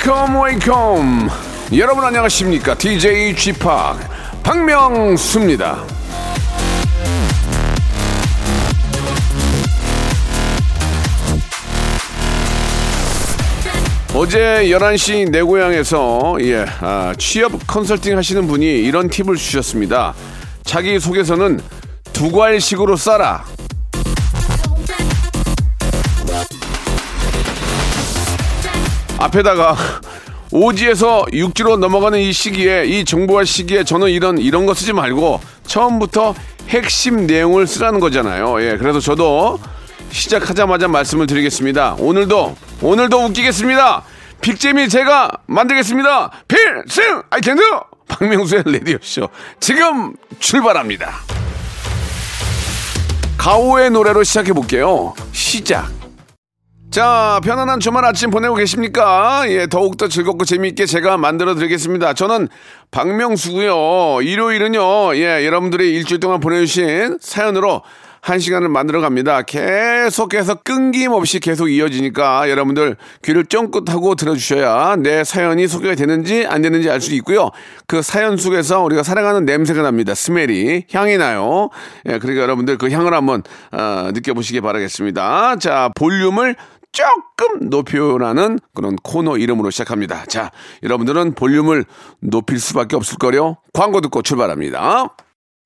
Welcome welcome. 여러분 안녕하십니까? DJ g p 박명수입니다. 어제 11시 내 고향에서 예, 아, 취업 컨설팅 하시는 분이 이런 팁을 주셨습니다. 자기소개서는 두괄식으로 써라 앞에다가 오지에서 육지로 넘어가는 이 시기에 이 정보화 시기에 저는 이런 이런 거 쓰지 말고 처음부터 핵심 내용을 쓰라는 거잖아요. 예, 그래서 저도 시작하자마자 말씀을 드리겠습니다. 오늘도 오늘도 웃기겠습니다. 빅잼이 제가 만들겠습니다. 필승 아이템드 박명수의 레디오 쇼 지금 출발합니다. 가오의 노래로 시작해 볼게요. 시작. 자, 편안한 주말 아침 보내고 계십니까? 예, 더욱더 즐겁고 재미있게 제가 만들어 드리겠습니다. 저는 박명수고요 일요일은요, 예, 여러분들이 일주일 동안 보내주신 사연으로 한 시간을 만들어 갑니다. 계속해서 끊김없이 계속 이어지니까 여러분들 귀를 쫑긋하고 들어주셔야 내 사연이 소개가 되는지 안 되는지 알 수 있고요. 그 사연 속에서 우리가 사랑하는 냄새가 납니다. 스멜이 향이 나요. 예, 그러니까 여러분들 그 향을 한번 어, 느껴보시기 바라겠습니다. 자, 볼륨을 조금 높여라는 그런 코너 이름으로 시작합니다. 자, 여러분들은 볼륨을 높일 수밖에 없을 거요. 광고 듣고 출발합니다.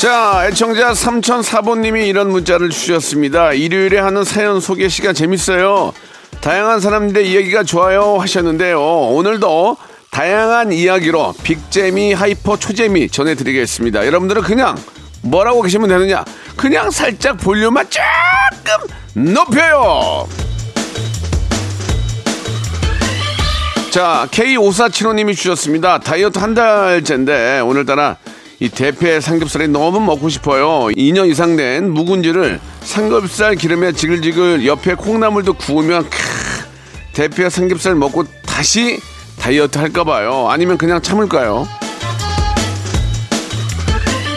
자, 애청자 3004번님이 이런 문자를 주셨습니다. 일요일에 하는 사연 소개 시간 재밌어요. 다양한 사람들의 이야기가 좋아요 하셨는데요. 오늘도 다양한 이야기로 빅재미, hyper, 초재미 전해드리겠습니다. 여러분들은 그냥 뭐라고 계시면 되느냐? 그냥 살짝 볼륨만 조금 높여요. 자, K5475님이 주셨습니다. 다이어트 한 달째인데, 오늘따라 이 대패 삼겹살이 너무 먹고 싶어요. 2년 이상 된 묵은지를 삼겹살 기름에 지글지글 옆에 콩나물도 구우면 크 대패 삼겹살 먹고 다시 다이어트 할까봐요. 아니면 그냥 참을까요?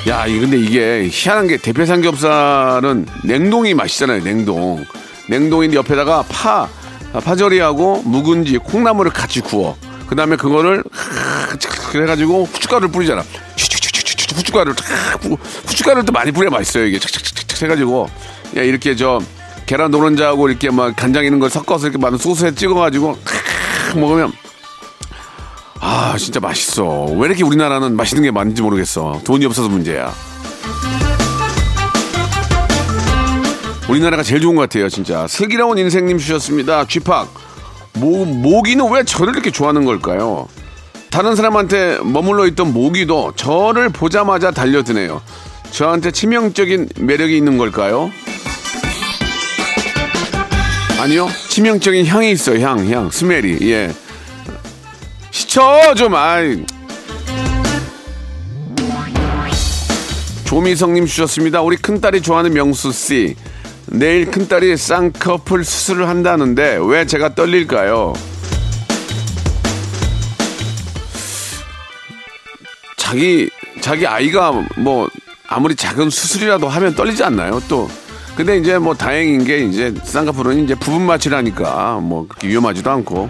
야, 이 근데 이게 희한한 게 대패 삼겹살은 냉동이 맛있잖아요. 냉동. 냉동인데 옆에다가 파, 파절이하고 묵은지, 콩나물을 같이 구워. 그 다음에 그거를 그래가지고 후춧가루를 뿌리잖아. 후춧가루를 탁 뿌- 후춧가루를 또 많이 뿌려 맛있어요. 이게 착착착착 해가지고 야 이렇게 저 계란 노른자하고 이렇게 막 간장 있는 걸 섞어서 이렇게 만든 소스에 찍어가지고 탁 먹으면 아 진짜 맛있어. 왜 이렇게 우리나라는 맛있는 게 많은지 모르겠어. 돈이 없어서 문제야. 우리나라가 제일 좋은 것 같아요, 진짜. 슬기로운 인생님 주셨습니다. 쥐팍. 모, 모기는 왜 저를 이렇게 좋아하는 걸까요? 다른 사람한테 머물러 있던 모기도 저를 보자마자 달려드네요. 저한테 치명적인 매력이 있는 걸까요? 아니요. 치명적인 향이 있어요, 향, 향. 스멜이, 예. 시쳐, 좀, 아이. 조미성님 주셨습니다. 우리 큰딸이 좋아하는 명수 씨. 내일 큰딸이 쌍꺼풀 수술을 한다는데 왜 제가 떨릴까요? 자기 자기 아이가 뭐 아무리 작은 수술이라도 하면 떨리지 않나요? 또 근데 이제 뭐 다행인 게 이제 쌍꺼풀은 이제 부분 마취라니까 뭐 위험하지도 않고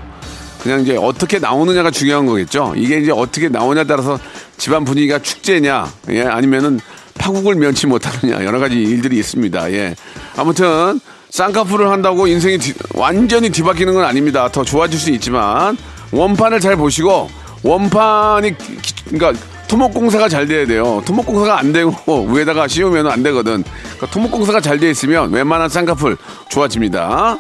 그냥 이제 어떻게 나오느냐가 중요한 거겠죠. 이게 이제 어떻게 나오냐에 따라서 집안 분위기가 축제냐, 예, 아니면은 파국을 면치 못하느냐 여러 가지 일들이 있습니다. 예, 아무튼 쌍꺼풀을 한다고 인생이 뒤- 완전히 뒤바뀌는 건 아닙니다. 더 좋아질 수 있지만 원판을 잘 보시고 원판이 기- 그러니까 토목공사가 잘 돼야 돼요. 토목공사가 안 되고 위에다가 씌우면 안 되거든. 그러니까 토목공사가 잘 돼 있으면 웬만한 쌍꺼풀 좋아집니다.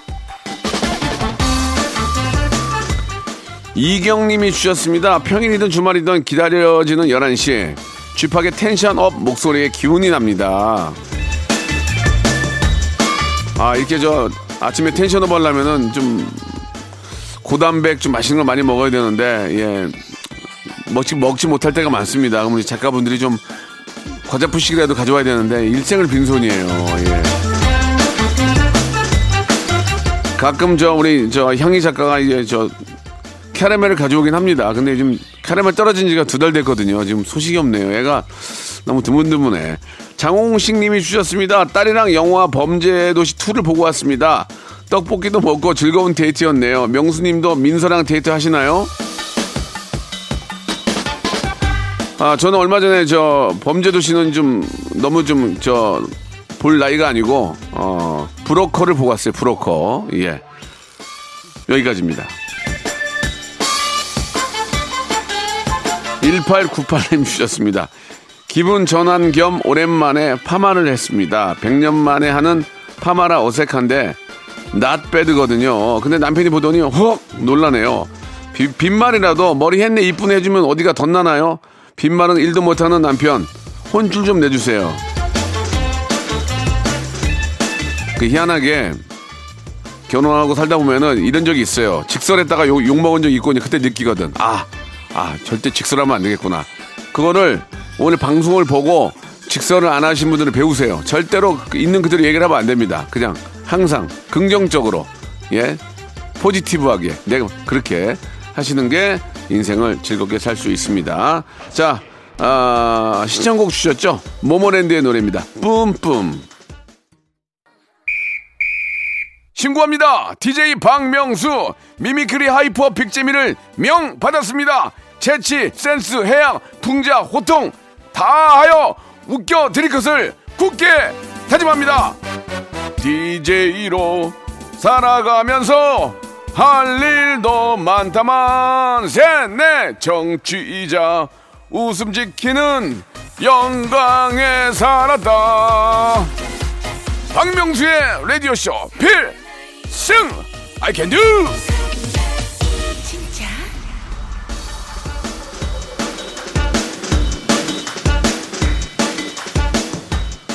이경님이 주셨습니다. 평일이든 주말이든 기다려지는 11시. 쥐팍의 tension up 목소리에 기운이 납니다. 아, 이렇게 저 아침에 tension up 하려면은 좀 고단백 좀 맛있는 걸 많이 먹어야 되는데, 예. 먹지, 먹지 못할 때가 많습니다. 그럼 우리 작가분들이 좀 과자 부식이라도 가져와야 되는데, 일생을 빈손이에요. 예. 가끔 저 우리 저 형이 작가가 이제 저 캐러멜을 가져오긴 합니다. 근데 지금 캐러멜 떨어진 지가 두 달 됐거든요. 지금 소식이 없네요. 애가 너무 드문드문해. 장홍식 님이 주셨습니다. 딸이랑 영화 범죄도시 2를 보고 왔습니다. 떡볶이도 먹고 즐거운 데이트였네요. 명수 님도 민서랑 데이트 하시나요? 아, 저는 얼마 전에 저 범죄도시는 좀 너무 좀 저 볼 나이가 아니고 어 브로커를 보고 왔어요. 브로커. 예. 여기까지입니다. 1898님 주셨습니다. 기분 전환 겸 오랜만에 파마를 했습니다. 100년 만에 하는 파마라 어색한데 낫 배드거든요. 근데 남편이 보더니 헉 놀라네요. 비- 빈말이라도 머리 했네 이쁘네 해주면 어디가 덧나나요? 빈말은 일도 못하는 남편 혼줄 좀 내주세요. 그 희한하게 결혼하고 살다 보면은 이런 적이 있어요. 직설했다가 욕, 욕 먹은 적이 있고 그때 느끼거든. 아, 아, 절대 직설하면 안 되겠구나. 그거를 오늘 방송을 보고 직설을 안 하신 분들은 배우세요. 절대로 그 있는 그대로 얘기를 하면 안 됩니다. 그냥 항상 긍정적으로, 예, positive하게 내가 그렇게 하시는 게 인생을 즐겁게 살 수 있습니다. 자, 아, 신청곡 주셨죠? 모모랜드의 노래입니다. 뿜뿜. 신고합니다. DJ 박명수 미미크리 hyper 빅재미를 명 받았습니다. 재치, 센스, 해양, 풍자, 호통 다하여 웃겨 드릴 것을 굳게 다짐합니다. DJ로 살아가면서 할 일도 많다만 셋넷 정취이자 웃음 지키는 영광에 살았다. 박명수의 라디오쇼 필승 I can do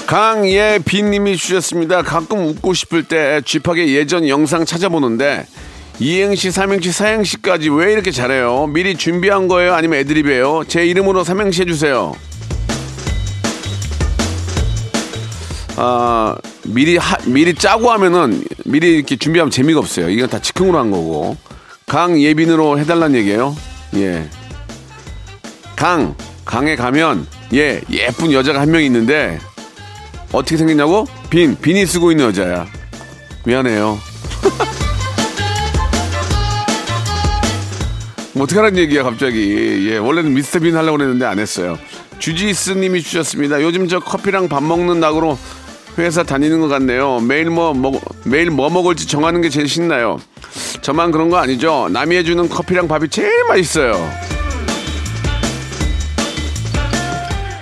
강예빈님이 주셨습니다. 가끔 웃고 싶을 때 쥐팍의 예전 영상 찾아보는데 이행시, 삼행시, 사행시까지 왜 이렇게 잘해요? 미리 준비한 거예요? 아니면 애드립이에요? 제 이름으로 삼행시 해주세요. 아, 미리 하, 미리 짜고 하면은 미리 이렇게 준비하면 재미가 없어요. 이건 다 즉흥으로 한 거고. 강 예빈으로 해달란 얘기예요. 예. 강, 강에 가면 예, 예쁜 여자가 한 명 있는데 어떻게 생겼냐고? 빈, 빈이 쓰고 있는 여자야. 미안해요. 뭐 어떡하라는 얘기야 갑자기 예 원래는 미스터 빈 하려고 그랬는데 안 했어요 주지스 님이 주셨습니다 요즘 저 커피랑 밥 먹는 낙으로 회사 다니는 것 같네요 매일 뭐 먹, 매일 뭐 먹을지 정하는 게 제일 신나요 저만 그런 거 아니죠 남이 해주는 커피랑 밥이 제일 맛있어요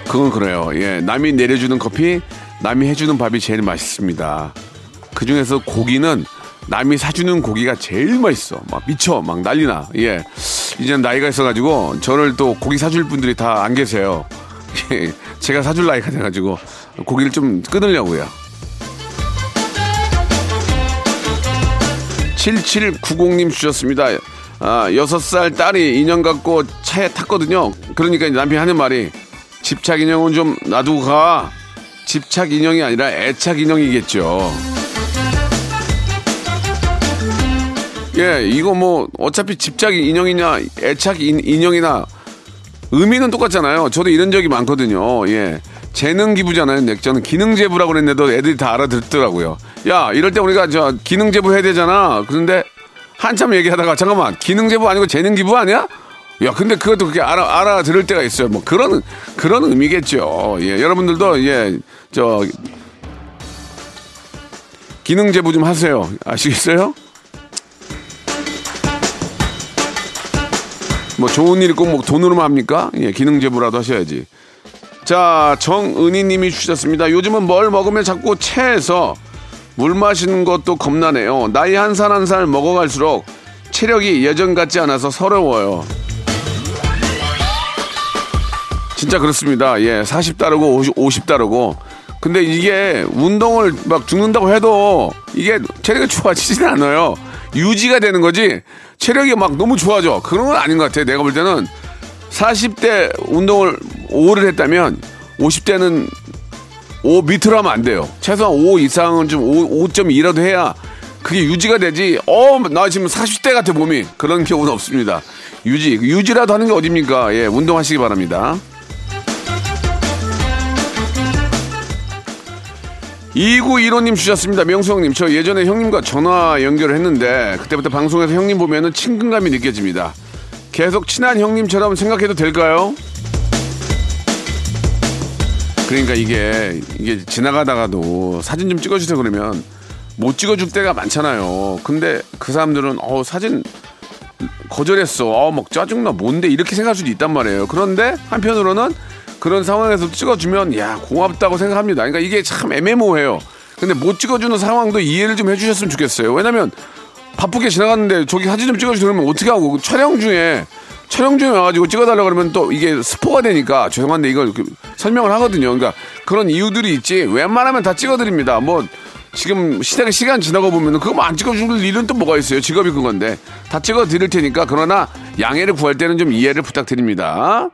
그건 그래요 예 남이 내려주는 커피 남이 해주는 밥이 제일 맛있습니다 그 중에서 고기는 남이 사주는 고기가 제일 맛있어. 막 미쳐. 막 난리나. 예. 이제는 나이가 있어가지고 저를 또 고기 사줄 분들이 다 안 계세요. 예. 제가 사줄 나이가 돼가지고 고기를 좀 끊으려고요. 7790님 주셨습니다. 아, 6살 딸이 인형 갖고 차에 탔거든요. 그러니까 남편이 하는 말이 집착 인형은 좀 놔두고 가. 집착 인형이 아니라 애착 인형이겠죠. 예, 이거 뭐 어차피 집착 인형이냐 애착 인, 인형이나 의미는 똑같잖아요. 저도 이런 적이 많거든요. 예. 재능 기부잖아요. 네, 저는 기능 제부라고 그랬는데도 애들이 다 알아듣더라고요. 야, 이럴 때 우리가 저 기능 제부 해야 되잖아. 그런데 한참 얘기하다가 잠깐만 기능 제부 아니고 재능 기부 아니야? 야, 근데 그것도 그렇게 알아 알아들을 때가 있어요. 뭐 그런 그런 의미겠죠. 예, 여러분들도 예, 저 기능 제부 좀 하세요. 아시겠어요? 뭐 좋은 일이 꼭 뭐 돈으로만 합니까? 예, 기능 제보라도 하셔야지. 자, 정은희 님이 주셨습니다. 요즘은 뭘 먹으면 자꾸 체해서 물 마시는 것도 겁나네요. 나이 한 살 한 살 먹어갈수록 체력이 예전 같지 않아서 서러워요. 진짜 그렇습니다. 예, 40 따르고 50, 50 따르고. 근데 이게 운동을 막 죽는다고 해도 이게 체력이 좋아지진 않아요. 유지가 되는 거지 체력이 막 너무 좋아져. 그런 건 아닌 것 같아요. 내가 볼 때는 40대 운동을 5를 했다면 50대는 5 밑으로 하면 안 돼요. 최소한 5 이상은 좀 5, 5.2라도 해야 그게 유지가 되지. 어, 나 지금 40대 같아 몸이. 그런 경우는 없습니다. 유지, 유지라도 하는 게 어딥니까? 예, 운동하시기 바랍니다. 2915님 주셨습니다. 명수 형님, 저 예전에 형님과 전화 연결을 했는데 그때부터 방송에서 형님 보면은 친근감이 느껴집니다. 계속 친한 형님처럼 생각해도 될까요? 그러니까 이게 이게 지나가다가도 사진 좀 찍어주세요 그러면 못 찍어줄 때가 많잖아요. 근데 그 사람들은 어 사진 거절했어. 어막 짜증나 뭔데 이렇게 생각할 수도 있단 말이에요. 그런데 한편으로는 그런 상황에서 찍어주면 야 고맙다고 생각합니다. 그러니까 이게 참 애매모호해요. 근데 못 찍어주는 상황도 이해를 좀 해주셨으면 좋겠어요. 왜냐면 바쁘게 지나갔는데 저기 사진 좀 찍어주세요 그러면 어떻게 하고 촬영 중에 촬영 중에 와가지고 찍어달라 그러면 또 이게 스포가 되니까 죄송한데 이걸 그 설명을 하거든요. 그러니까 그런 이유들이 있지 웬만하면 다 찍어드립니다. 뭐 지금 시대 시간 지나고 보면은 그거 안 찍어줄 일은 또 뭐가 있어요. 직업이 그건데 다 찍어드릴 테니까 그러나 양해를 구할 때는 좀 이해를 부탁드립니다.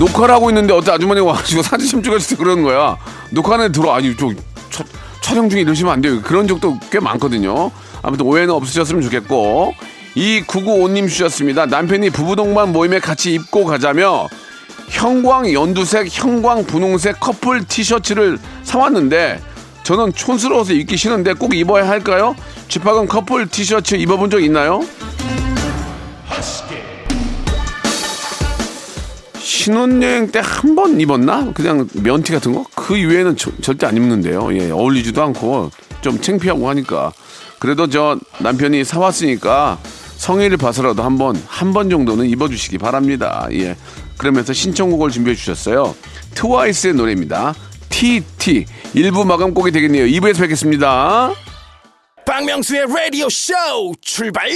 녹화를 하고 있는데 어떤 아주머니가 와가지고 사진 좀 찍어주세요 그러는 거야. 녹화는 들어 아니 저 차- 촬영 중에 이러시면 안 돼요. 그런 적도 꽤 많거든요. 아무튼 오해는 없으셨으면 좋겠고 이 995님 주셨습니다. 남편이 부부동반 모임에 같이 입고 가자며 형광 연두색, 형광 분홍색 커플 티셔츠를 사왔는데 저는 촌스러워서 입기 싫은데 꼭 입어야 할까요? 집합은 커플 티셔츠 입어본 적 있나요? 신혼여행 때 한 번 입었나? 그냥 면티 같은 거? 그 이외에는 저- 절대 안 입는데요. 예, 어울리지도 않고 좀 창피하고 하니까. 그래도 저 남편이 사왔으니까 성의를 봐서라도 한 번, 한 번 정도는 입어주시기 바랍니다. 예. 그러면서 신청곡을 준비해 주셨어요. 트와이스의 노래입니다. TT. 일부 마감 곡이 되겠네요. 2부에서 뵙겠습니다. 박명수의 라디오 쇼 출발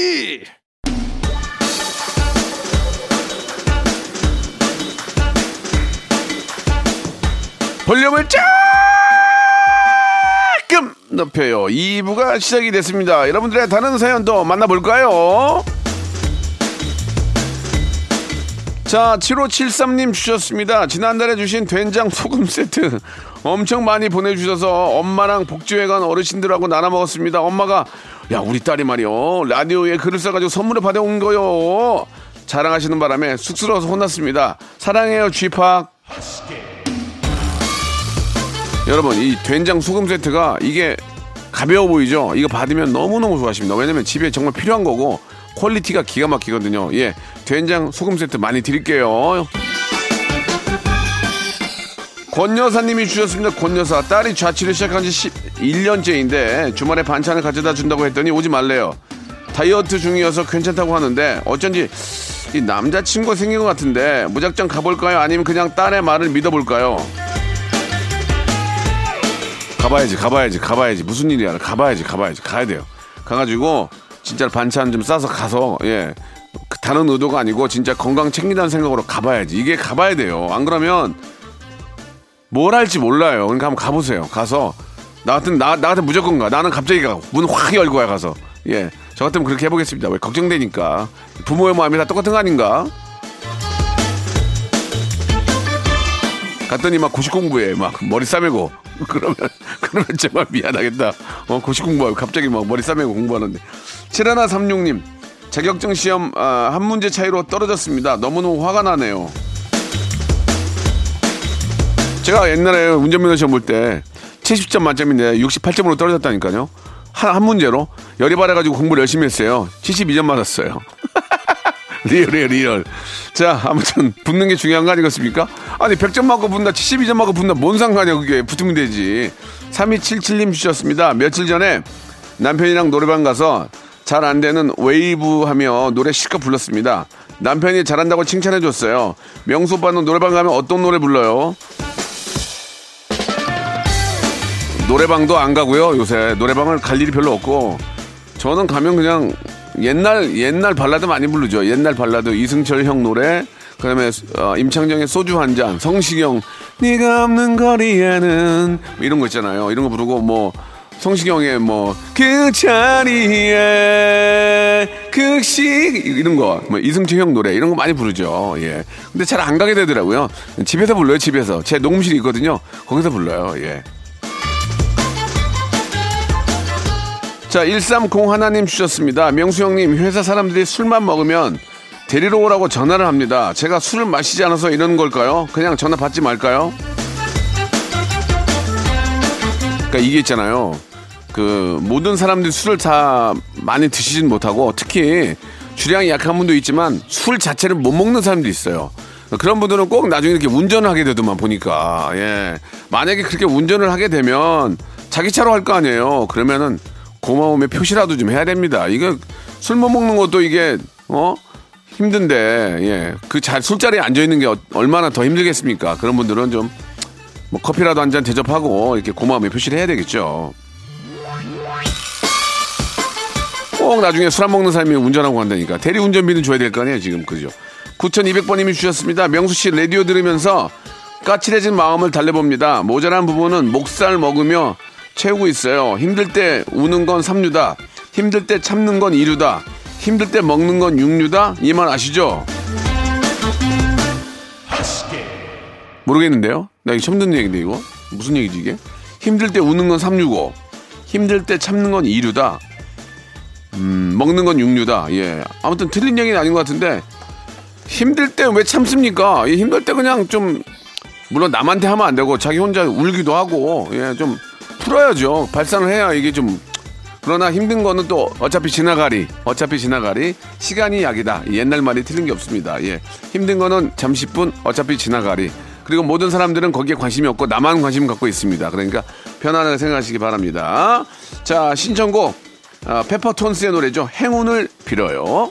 볼륨을 조금 높여요. 2부가 시작이 됐습니다. 여러분들의 다른 사연도 만나볼까요? 자, 7573님 주셨습니다. 지난달에 주신 된장 소금 세트 엄청 많이 보내주셔서 엄마랑 복지회 간 어르신들하고 나눠 먹었습니다. 엄마가, 야, 우리 딸이 말이요. 라디오에 글을 써가지고 선물을 받아온 거요. 자랑하시는 바람에 쑥스러워서 혼났습니다. 사랑해요, 쥐팍. 여러분 이 된장 소금 세트가 이게 가벼워 보이죠? 이거 받으면 너무너무 좋아하십니다. 왜냐면 집에 정말 필요한 거고 quality가 기가 막히거든요. 예, 된장 소금 세트 많이 드릴게요. 권 여사님이 주셨습니다. 권 여사 딸이 자취를 시작한 지 11년째인데 주말에 반찬을 가져다 준다고 했더니 오지 말래요. 다이어트 중이어서 괜찮다고 하는데 어쩐지 이 남자친구 생긴 것 같은데 무작정 가볼까요? 아니면 그냥 딸의 말을 믿어볼까요? 가봐야지, 가봐야지, 가봐야지. 무슨 일이야? 가봐야지, 가봐야지. 가야 돼요. 가가지고 진짜 반찬 좀 싸서 가서 예. 그 다른 의도가 아니고 진짜 건강 챙긴다는 생각으로 가봐야지. 이게 가봐야 돼요. 안 그러면 뭘 할지 몰라요. 그러니까 한번 가보세요. 가서 나 같은 나, 나 같은 무조건 가. 나는 갑자기 가. 문 확 열고 와 가서. 예. 저 같으면 그렇게 해보겠습니다. 왜 걱정되니까. 부모의 마음이 다 똑같은 거 아닌가? 갔더니 막 고시 공부해. 막 머리 싸매고. 그러면, 그러면 정말 미안하겠다. 어, 고시 공부하고 갑자기 막 머리 싸매고 공부하는데. 7136님, 자격증 시험, 아, 한 문제 차이로 떨어졌습니다. 너무너무 화가 나네요. 제가 옛날에 운전면허 시험 볼 때 70점 만점인데 68점으로 떨어졌다니까요. 한, 한 문제로 열이 받아가지고 공부를 열심히 했어요. 72점 맞았어요. real이에요, real. 자, 아무튼 붙는 게 중요한 거 아니겠습니까? 아니, 100점 맞고 붙는다, 72점 맞고 붙는다, 뭔 상관이야, 그게. 붙으면 되지. 3277님 주셨습니다. 며칠 전에 남편이랑 노래방 가서 잘 안 되는 웨이브 하며 노래 실컷 불렀습니다. 남편이 잘한다고 칭찬해 줬어요. 명수 오빠는 노래방 가면 어떤 노래 불러요? 노래방도 안 가고요. 요새 노래방을 갈 일이 별로 없고 저는 가면 그냥 옛날 옛날 발라드 많이 부르죠. 옛날 발라드 이승철 형 노래 그다음에 어, 임창정의 소주 한 잔, 성시경 네가 없는 거리에는 뭐 이런 거 있잖아요. 이런 거 부르고 뭐 성시경의 뭐 그 자리에 극식 이런 거 뭐 이승철 형 노래 이런 거 많이 부르죠. 예. 근데 잘 안 가게 되더라고요. 집에서 불러요. 집에서 제 녹음실이 있거든요. 거기서 불러요. 예. 자, 130 하나님 주셨습니다. 명수 형님, 회사 사람들이 술만 먹으면 데리러 오라고 전화를 합니다. 제가 술을 마시지 않아서 이러는 걸까요? 그냥 전화 받지 말까요? 그러니까 이게 있잖아요. 그 모든 사람들이 술을 다 많이 드시진 못하고 특히 주량이 약한 분도 있지만 술 자체를 못 먹는 사람도 있어요. 그런 분들은 꼭 나중에 이렇게 운전을 하게 되더만 보니까 예 만약에 그렇게 운전을 하게 되면 자기 차로 할 거 아니에요. 그러면은 고마움의 표시라도 좀 해야 됩니다. 이거 술 못 먹는 것도 이게 어 힘든데 예 그 잘 술자리에 앉아 있는 게 어- 얼마나 더 힘들겠습니까? 그런 분들은 좀 뭐 커피라도 한 잔 대접하고 이렇게 고마움의 표시를 해야 되겠죠. 꼭 나중에 술 안 먹는 사람이 운전하고 간다니까 대리 운전비는 줘야 될 거 아니에요 지금 그죠? 9,200번님이 주셨습니다. 명수 씨 라디오 들으면서 까칠해진 마음을 달래봅니다. 모자란 부분은 목살 먹으며 채우고 있어요. 힘들 때 우는 건 삼류다. 힘들 때 참는 건 이류다. 힘들 때 먹는 건 육류다. 이 말 아시죠? 모르겠는데요. 나 이거 처음 듣는 얘기인데 이거 무슨 얘기지 이게? 힘들 때 우는 건 삼류고 힘들 때 참는 건 이류다. 음, 먹는 건 육류다. 예. 아무튼 틀린 얘기는 아닌 것 같은데 힘들 때 왜 참습니까? 이 힘들 때 그냥 좀 물론 남한테 하면 안 되고 자기 혼자 울기도 하고 예, 좀 풀어야죠. 발산을 해야 이게 좀 그러나 힘든 거는 또 어차피 지나가리 어차피 지나가리 시간이 약이다. 옛날 말이 틀린 게 없습니다. 예. 힘든 거는 잠시뿐 어차피 지나가리. 그리고 모든 사람들은 거기에 관심이 없고 나만 관심 갖고 있습니다. 그러니까 편안하게 생각하시기 바랍니다. 자 신청곡 아, 페퍼톤스의 노래죠. 행운을 빌어요.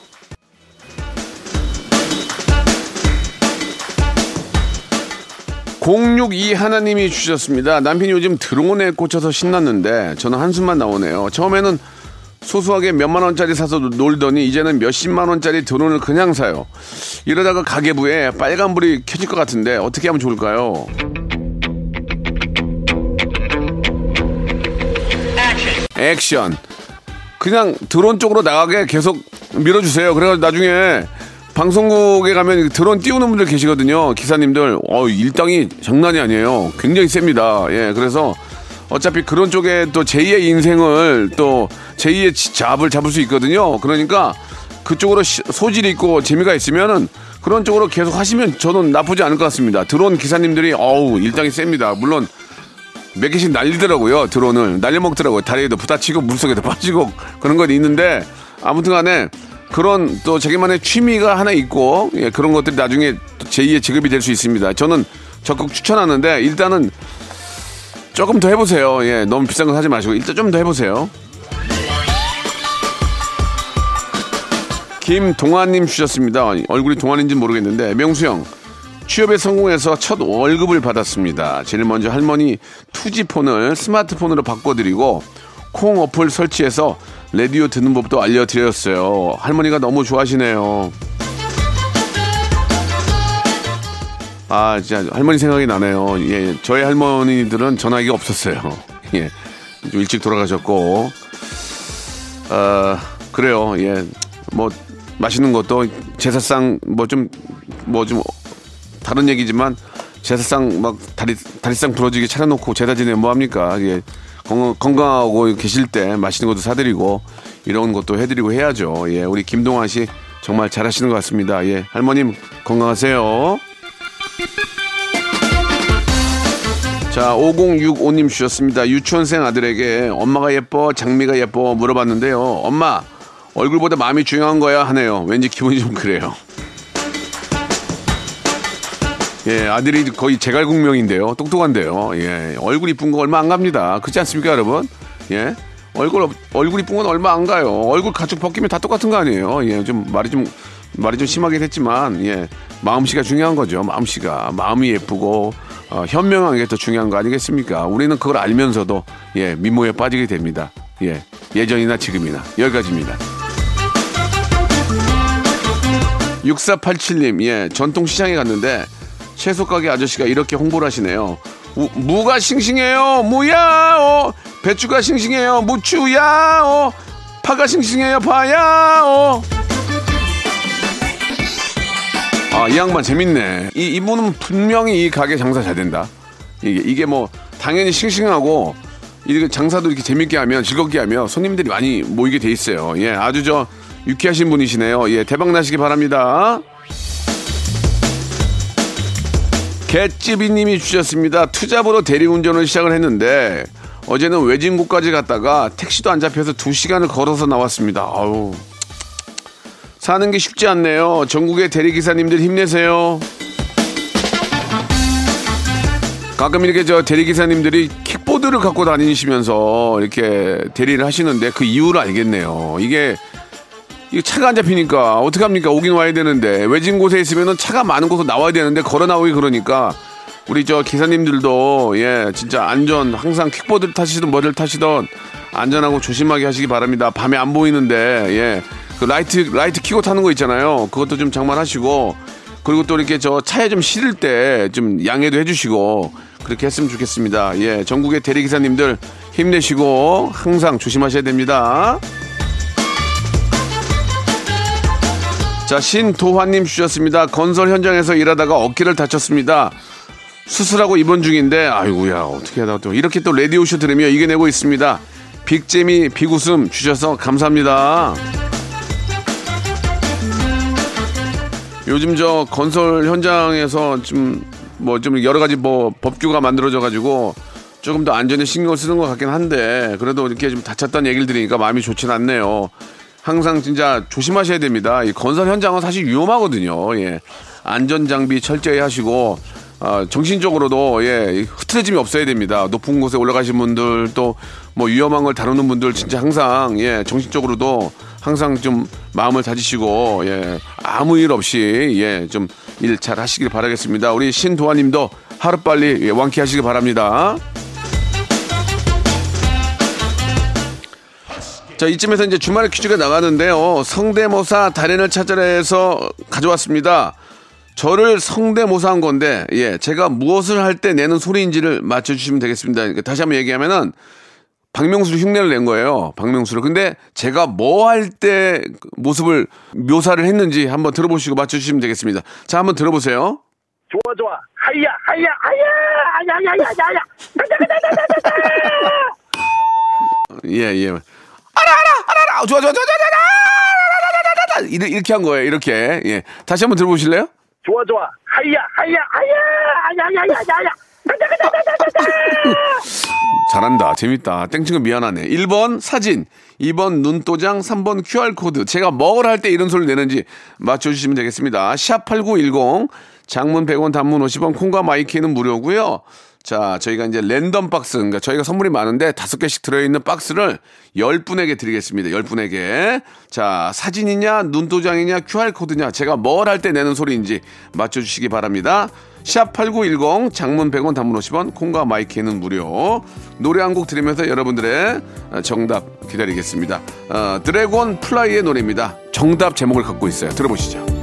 062 하나님이 주셨습니다. 남편이 요즘 드론에 꽂혀서 신났는데 저는 한숨만 나오네요. 처음에는 소소하게 몇만 원짜리 사서 놀더니 이제는 몇십만 원짜리 드론을 그냥 사요. 이러다가 가계부에 빨간불이 켜질 것 같은데 어떻게 하면 좋을까요? 액션. 그냥 드론 쪽으로 나가게 계속 밀어주세요. 그래가지고 나중에 방송국에 가면 드론 띄우는 분들 계시거든요. 기사님들. 어, 일당이 장난이 아니에요. 굉장히 셉니다. 예, 그래서 어차피 그런 쪽에 또 제2의 인생을 또 제2의 지- 잡을 잡을 수 있거든요. 그러니까 그쪽으로 시- 소질이 있고 재미가 있으면은 그런 쪽으로 계속 하시면 저는 나쁘지 않을 것 같습니다. 드론 기사님들이 어우, 일당이 셉니다. 물론 몇 개씩 날리더라고요 드론을 날려먹더라고요 다리에도 부딪히고 물속에도 빠지고 그런 건 있는데 아무튼 간에 그런 또 자기만의 취미가 하나 있고 예, 그런 것들이 나중에 또 제2의 직업이 될 수 있습니다. 저는 적극 추천하는데 일단은 조금 더 해보세요. 예 너무 비싼 거 사지 마시고 일단 좀 더 해보세요. 김동환님 주셨습니다. 얼굴이 동환인지 모르겠는데 명수 형 취업에 성공해서 첫 월급을 받았습니다. 제일 먼저 할머니 투지폰을 스마트폰으로 바꿔드리고 콩 어플 설치해서 라디오 듣는 법도 알려드렸어요. 할머니가 너무 좋아하시네요. 아, 진짜 할머니 생각이 나네요. 예, 저희 할머니들은 전화기가 없었어요. 예, 좀 일찍 돌아가셨고, 어, 그래요. 예, 뭐 맛있는 것도 제사상 뭐 좀 뭐 좀 다른 얘기지만 제사상 막 다리 다리상 부러지게 차려놓고 제사 지내 뭐 합니까? 예, 건강, 건강 하고 계실 때 맛있는 것도 사드리고 이런 것도 해드리고 해야죠. 예, 우리 김동환 씨 정말 잘하시는 것 같습니다. 예, 할머님 건강하세요. 자, 5065님 주셨습니다. 유치원생 아들에게 엄마가 예뻐, 장미가 예뻐 물어봤는데요. 엄마, 얼굴보다 마음이 중요한 거야 하네요. 왠지 기분이 좀 그래요. 예, 아들이 거의 제갈공명인데요. 똑똑한데요. 예, 얼굴 이쁜 거 얼마 안 갑니다. 그렇지 않습니까, 여러분? 예. 얼굴 얼굴 이쁜 건 얼마 안 가요. 얼굴 가죽 벗기면 다 똑같은 거 아니에요. 예, 좀 말이 좀 말이 좀 심하긴 했지만 예, 마음씨가 중요한 거죠. 마음씨가 마음이 예쁘고 어, 현명한 게 더 중요한 거 아니겠습니까? 우리는 그걸 알면서도 예, 미모에 빠지게 됩니다. 예, 예전이나 지금이나 여기까지입니다. 6487님, 예, 전통시장에 갔는데 채소 가게 아저씨가 이렇게 홍보를 하시네요. 우, 무가 싱싱해요, 무야, 어, 배추가 싱싱해요, 무추야, 어, 파가 싱싱해요, 파야, 어. 아, 이 양반 재밌네. 이, 이분은 분명히 이 가게 장사 잘 된다. 이게, 이게 뭐, 당연히 싱싱하고, 이렇게 장사도 이렇게 재밌게 하면, 즐겁게 하면 손님들이 많이 모이게 돼 있어요. 예, 아주 저, 유쾌하신 분이시네요. 예, 대박 나시기 바랍니다. 개찌비님이 주셨습니다. 투잡으로 대리운전을 시작을 했는데 어제는 외진국까지 갔다가 택시도 안 잡혀서 두 시간을 걸어서 나왔습니다. 아우 사는 게 쉽지 않네요. 전국의 대리기사님들 힘내세요. 가끔 이렇게 저 대리기사님들이 킥보드를 갖고 다니시면서 이렇게 대리를 하시는데 그 이유를 알겠네요. 이게 이 차가 안 잡히니까 어떡합니까? 오긴 와야 되는데 외진 곳에 있으면은 차가 많은 곳으로 나와야 되는데 걸어 나오기 그러니까 우리 저 기사님들도 예 진짜 안전 항상 킥보드를 타시든 뭐를 타시든 안전하고 조심하게 하시기 바랍니다. 밤에 안 보이는데 예 그 라이트 라이트 켜고 타는 거 있잖아요. 그것도 좀 장만하시고 그리고 또 이렇게 저 차에 좀 실을 때 좀 양해도 해주시고 그렇게 했으면 좋겠습니다. 예 전국의 대리 기사님들 힘내시고 항상 조심하셔야 됩니다. 자, 신도환님 주셨습니다. 건설 현장에서 일하다가 어깨를 다쳤습니다. 수술하고 입원 중인데, 아이고야, 어떻게 하다가 또 이렇게 또 레디오쇼 들으며 이겨내고 있습니다. 빅재미, 빅웃음 주셔서 감사합니다. 요즘 저 건설 현장에서 좀, 뭐 좀 여러 가지 뭐 법규가 만들어져 가지고 조금 더 안전에 신경을 쓰는 것 같긴 한데, 그래도 이렇게 좀 다쳤다는 얘기를 들으니까 마음이 좋진 않네요. 항상 진짜 조심하셔야 됩니다. 이 건설 현장은 사실 위험하거든요. 예. 안전 장비 철저히 하시고 어, 정신적으로도 예, 흐트러짐이 없어야 됩니다. 높은 곳에 올라가신 분들 또 뭐 위험한 걸 다루는 분들 진짜 항상 예, 정신적으로도 항상 좀 마음을 다지시고 예, 아무 일 없이 예, 좀 일 잘 하시길 바라겠습니다. 우리 신도아님도 하루 빨리 예, 완쾌하시길 바랍니다. 자, 이쯤에서 이제 주말에 퀴즈가 나가는데요. 성대모사 달인을 찾아내서 가져왔습니다. 저를 성대모사한 건데, 예, 제가 무엇을 할 때 내는 소리인지를 맞춰주시면 되겠습니다. 그러니까 다시 한번 얘기하면은, 박명수를 흉내를 낸 거예요. 박명수를. 근데 제가 뭐 할 때 모습을 묘사를 했는지 한번 들어보시고 맞춰주시면 되겠습니다. 자, 한번 들어보세요. 좋아 좋아 하야 하야 하야 하야 하야 하야 예, 예. 알아, 알아, 알아, 알아. 좋아, 좋아, 좋아, 좋아, 좋아, 좋아, 이렇게, 이렇게 한 거예요. 이렇게. 예. 다시 한번 들어보실래요? 좋아 좋아 하야 하야 하야 하야 하야 하야 잘한다. 재밌다. 땡친구 미안하네. 1번 사진, 2번 눈도장, 3번 QR코드. 제가 뭘할때 이런 소리를 내는지 맞춰주시면 되겠습니다. 샵8910, 장문 100원, 단문 50원, 콩과 마이케이는 무료고요 자, 저희가 이제 랜덤 박스, 그러니까 저희가 선물이 많은데 다섯 개씩 들어있는 박스를 열 분에게 드리겠습니다. 열 분에게. 자, 사진이냐, 눈도장이냐, QR코드냐, 제가 뭘 할 때 내는 소리인지 맞춰주시기 바랍니다. 샵8910, 장문 100원, 단문 50원, 콩과 마이케이는 무료. 노래 한 곡 들으면서 여러분들의 정답 기다리겠습니다. 어, 드래곤 플라이의 노래입니다. 정답 제목을 갖고 있어요. 들어보시죠.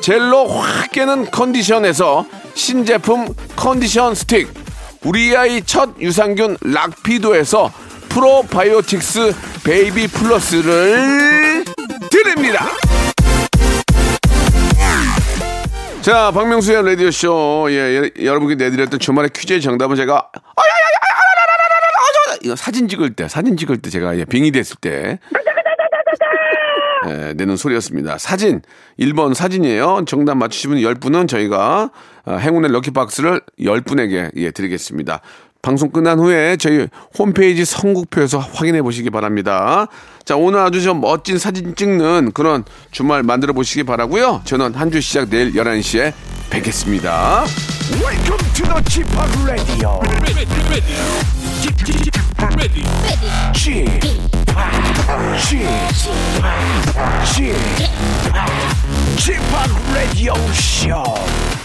젤로 확 깨는 컨디션에서 신제품 컨디션 스틱, 우리 아이 첫 유산균 락피도에서 프로바이오틱스 베이비 플러스를 드립니다. 자, 박명수의 라디오쇼. 예, 예, 여러분께 내드렸던 주말의 퀴즈의 정답은 제가, 이거 사진 찍을 때, 사진 찍을 때 제가 예, 빙의 됐을 때. 예, 내는 소리였습니다. 사진, 1번 사진이에요. 정답 맞추시면 10분은 저희가 아, 행운의 럭키박스를 10분에게 예, 드리겠습니다. 방송 끝난 후에 저희 홈페이지 선곡표에서 확인해 보시기 바랍니다. 자, 오늘 아주 좀 멋진 사진 찍는 그런 주말 만들어 보시기 바라고요 저는 한 주 시작 내일 11시에 뵙겠습니다. Welcome to the Chip Radio. Chip, Chip, Chip, Chip Radio Show.